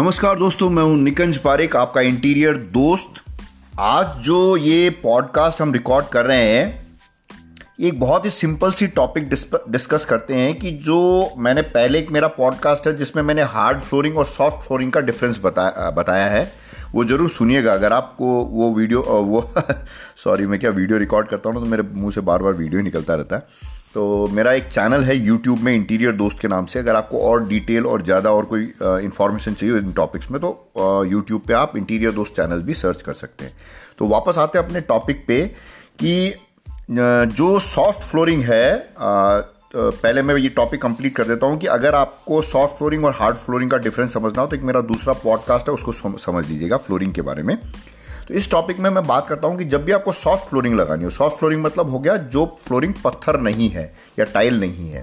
नमस्कार दोस्तों, मैं हूँ निकंज पारेख, आपका इंटीरियर दोस्त। आज जो ये पॉडकास्ट हम रिकॉर्ड कर रहे हैं एक बहुत ही सिंपल सी टॉपिक डिस्कस करते हैं कि जो मैंने पहले एक मेरा पॉडकास्ट है, जिसमें मैंने हार्ड फ्लोरिंग और सॉफ्ट फ्लोरिंग का डिफरेंस बताया बताया है, वो ज़रूर सुनिएगा। अगर आपको वो वीडियो वो सॉरी मैं क्या वीडियो रिकॉर्ड करता हूँ ना तो मेरे मुँह से बार बार वीडियो निकलता रहता है। तो मेरा एक चैनल है यूट्यूब में इंटीरियर दोस्त के नाम से। अगर आपको और डिटेल और ज़्यादा और कोई इन्फॉर्मेशन चाहिए इन टॉपिक्स में तो यूट्यूब पे आप इंटीरियर दोस्त चैनल भी सर्च कर सकते हैं। तो वापस आते हैं अपने टॉपिक पे कि जो सॉफ्ट फ्लोरिंग है तो पहले मैं ये टॉपिक कंप्लीट कर देता हूँ कि अगर आपको सॉफ्ट फ्लोरिंग और हार्ड फ्लोरिंग का डिफरेंस समझना हो तो एक मेरा दूसरा पॉडकास्ट है, उसको समझ लीजिएगा फ्लोरिंग के बारे में। तो इस टॉपिक में मैं बात करता हूँ कि जब भी आपको सॉफ्ट फ्लोरिंग लगानी हो सॉफ्ट फ्लोरिंग मतलब हो गया जो फ्लोरिंग पत्थर नहीं है या टाइल नहीं है।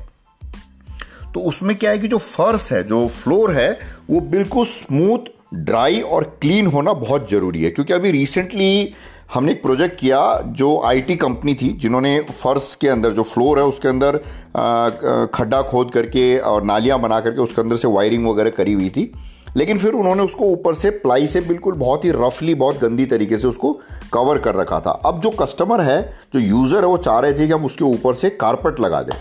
तो उसमें क्या है कि जो फर्श है, जो फ्लोर है, वो बिल्कुल स्मूथ ड्राई और क्लीन होना बहुत ज़रूरी है। क्योंकि अभी रिसेंटली हमने एक प्रोजेक्ट किया जो आईटी कंपनी थी, जिन्होंने फर्श के अंदर जो फ्लोर है, उसके अंदर खड्डा खोद करके और नालियाँ बना करके उसके अंदर से वायरिंग वगैरह करी हुई थी। लेकिन फिर उन्होंने उसको ऊपर से प्लाई से बिल्कुल बहुत ही रफली बहुत गंदी तरीके से उसको कवर कर रखा था। अब जो कस्टमर है, जो यूज़र है, वो चाह रहे थे कि हम उसके ऊपर से कारपेट लगा दें।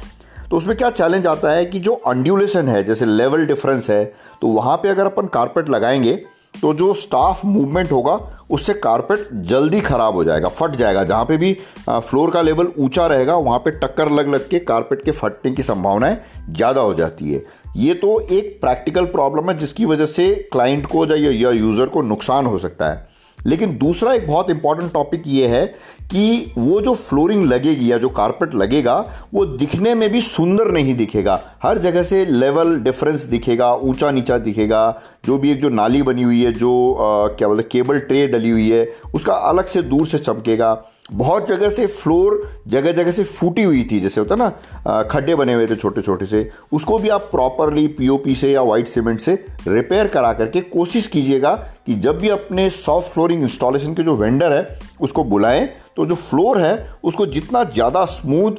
तो उसमें क्या चैलेंज आता है कि जो अंड्यूलेशन है, जैसे लेवल डिफरेंस है तो वहाँ पे अगर अपन कारपेट लगाएँगे तो जो स्टाफ मूवमेंट होगा, उससे कारपेट जल्दी खराब हो जाएगा, फट जाएगा। जहाँ पे भी फ्लोर का लेवल ऊँचा रहेगा, वहाँ पे टक्कर लग लग के कारपेट के फटने की संभावनाएँ ज़्यादा हो जाती है। ये तो एक प्रैक्टिकल प्रॉब्लम है जिसकी वजह से क्लाइंट को या या यूज़र को नुकसान हो सकता है। लेकिन दूसरा एक बहुत इंपॉर्टेंट टॉपिक ये है कि वो जो फ्लोरिंग लगेगी या जो कारपेट लगेगा वो दिखने में भी सुंदर नहीं दिखेगा। हर जगह से लेवल डिफरेंस दिखेगा ऊँचा नीचा दिखेगा। जो भी एक जो नाली बनी हुई है जो आ, क्या बोलते केबल ट्रे डली हुई है उसका अलग से दूर से चमकेगा। बहुत जगह से फ्लोर जगह जगह से फूटी हुई थी, जैसे होता ना खड्डे बने हुए थे छोटे छोटे से। उसको भी आप प्रॉपरली पीओपी से या वाइट सीमेंट से रिपेयर करा करके कोशिश कीजिएगा कि जब भी अपने सॉफ्ट फ्लोरिंग इंस्टॉलेशन के जो वेंडर है, उसको बुलाएँ तो जो फ्लोर है, उसको जितना ज़्यादा स्मूथ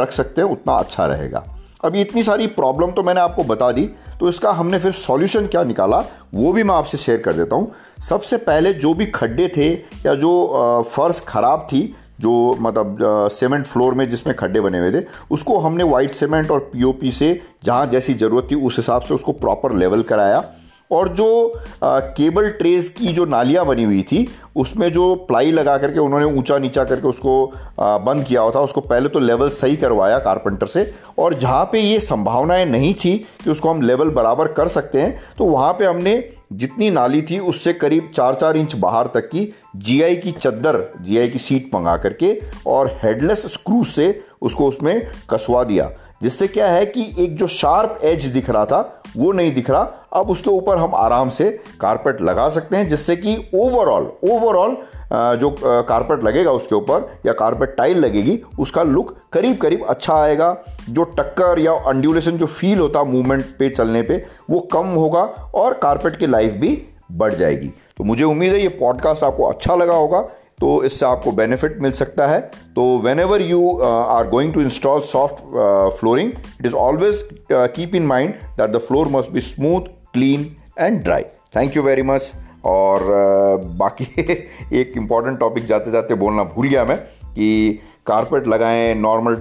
रख सकते हैं, उतना अच्छा रहेगा। अभी इतनी सारी प्रॉब्लम तो मैंने आपको बता दी तो इसका हमने फिर सॉल्यूशन क्या निकाला? वो भी मैं आपसे शेयर कर देता हूँ। सबसे पहले जो भी खड्डे थे या जो फर्श खराब थी, जो मतलब सीमेंट फ्लोर में जिसमें खड्डे बने हुए थे, उसको हमने वाइट सीमेंट और पीओपी से जहाँ जैसी ज़रूरत थी उस हिसाब से उसको प्रॉपर लेवल कराया। और जो आ, केबल ट्रेस की जो नालियाँ बनी हुई थी उसमें जो प्लाई लगा करके उन्होंने ऊँचा नीचा करके उसको आ, बंद किया हुआ था उसको पहले तो लेवल सही करवाया कारपेंटर से और जहाँ पे ये संभावनाएँ नहीं थी कि उसको हम लेवल बराबर कर सकते हैं तो वहाँ पे हमने जितनी नाली थी उससे करीब चार चार इंच बाहर तक की जीआई की चद्दर जीआई की सीट मंगा करके और हेडलेस स्क्रू से उसको उसमें कसवा दिया। जिससे क्या है कि एक जो शार्प एज दिख रहा था, वो नहीं दिख रहा। अब उसके ऊपर हम आराम से कारपेट लगा सकते हैं, जिससे कि ओवरऑल ओवरऑल जो कारपेट लगेगा उसके ऊपर, या कारपेट टाइल लगेगी, उसका लुक करीब करीब अच्छा आएगा। जो टक्कर या अंड्यूलेशन जो फील होता मूवमेंट पे, चलने पे, वो कम होगा और कारपेट की लाइफ भी बढ़ जाएगी। तो मुझे उम्मीद है ये पॉडकास्ट आपको अच्छा लगा होगा। तो इससे आपको बेनिफिट मिल सकता है। तो whenever you are going to install soft flooring it is always keep in mind that the floor must be smooth clean and dry thank you very much और uh, बाकी एक इंपॉर्टेंट टॉपिक जाते जाते बोलना भूल गया मैं कि कारपेट लगाएँ नॉर्मल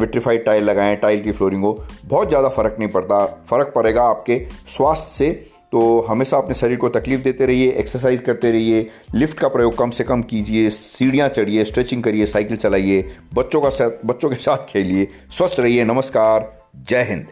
विट्रीफाइड टाइल लगाएँ टाइल की फ्लोरिंग हो बहुत ज़्यादा फ़र्क नहीं पड़ता। फ़र्क पड़ेगा आपके स्वास्थ्य से तो हमेशा अपने शरीर को तकलीफ़ देते रहिए एक्सरसाइज करते रहिए लिफ्ट का प्रयोग कम से कम कीजिए, सीढ़ियाँ चढ़िए स्ट्रेचिंग करिए साइकिल चलाइए, बच्चों का साथ, बच्चों के साथ खेलिए, स्वस्थ रहिए, नमस्कार, जय हिंद।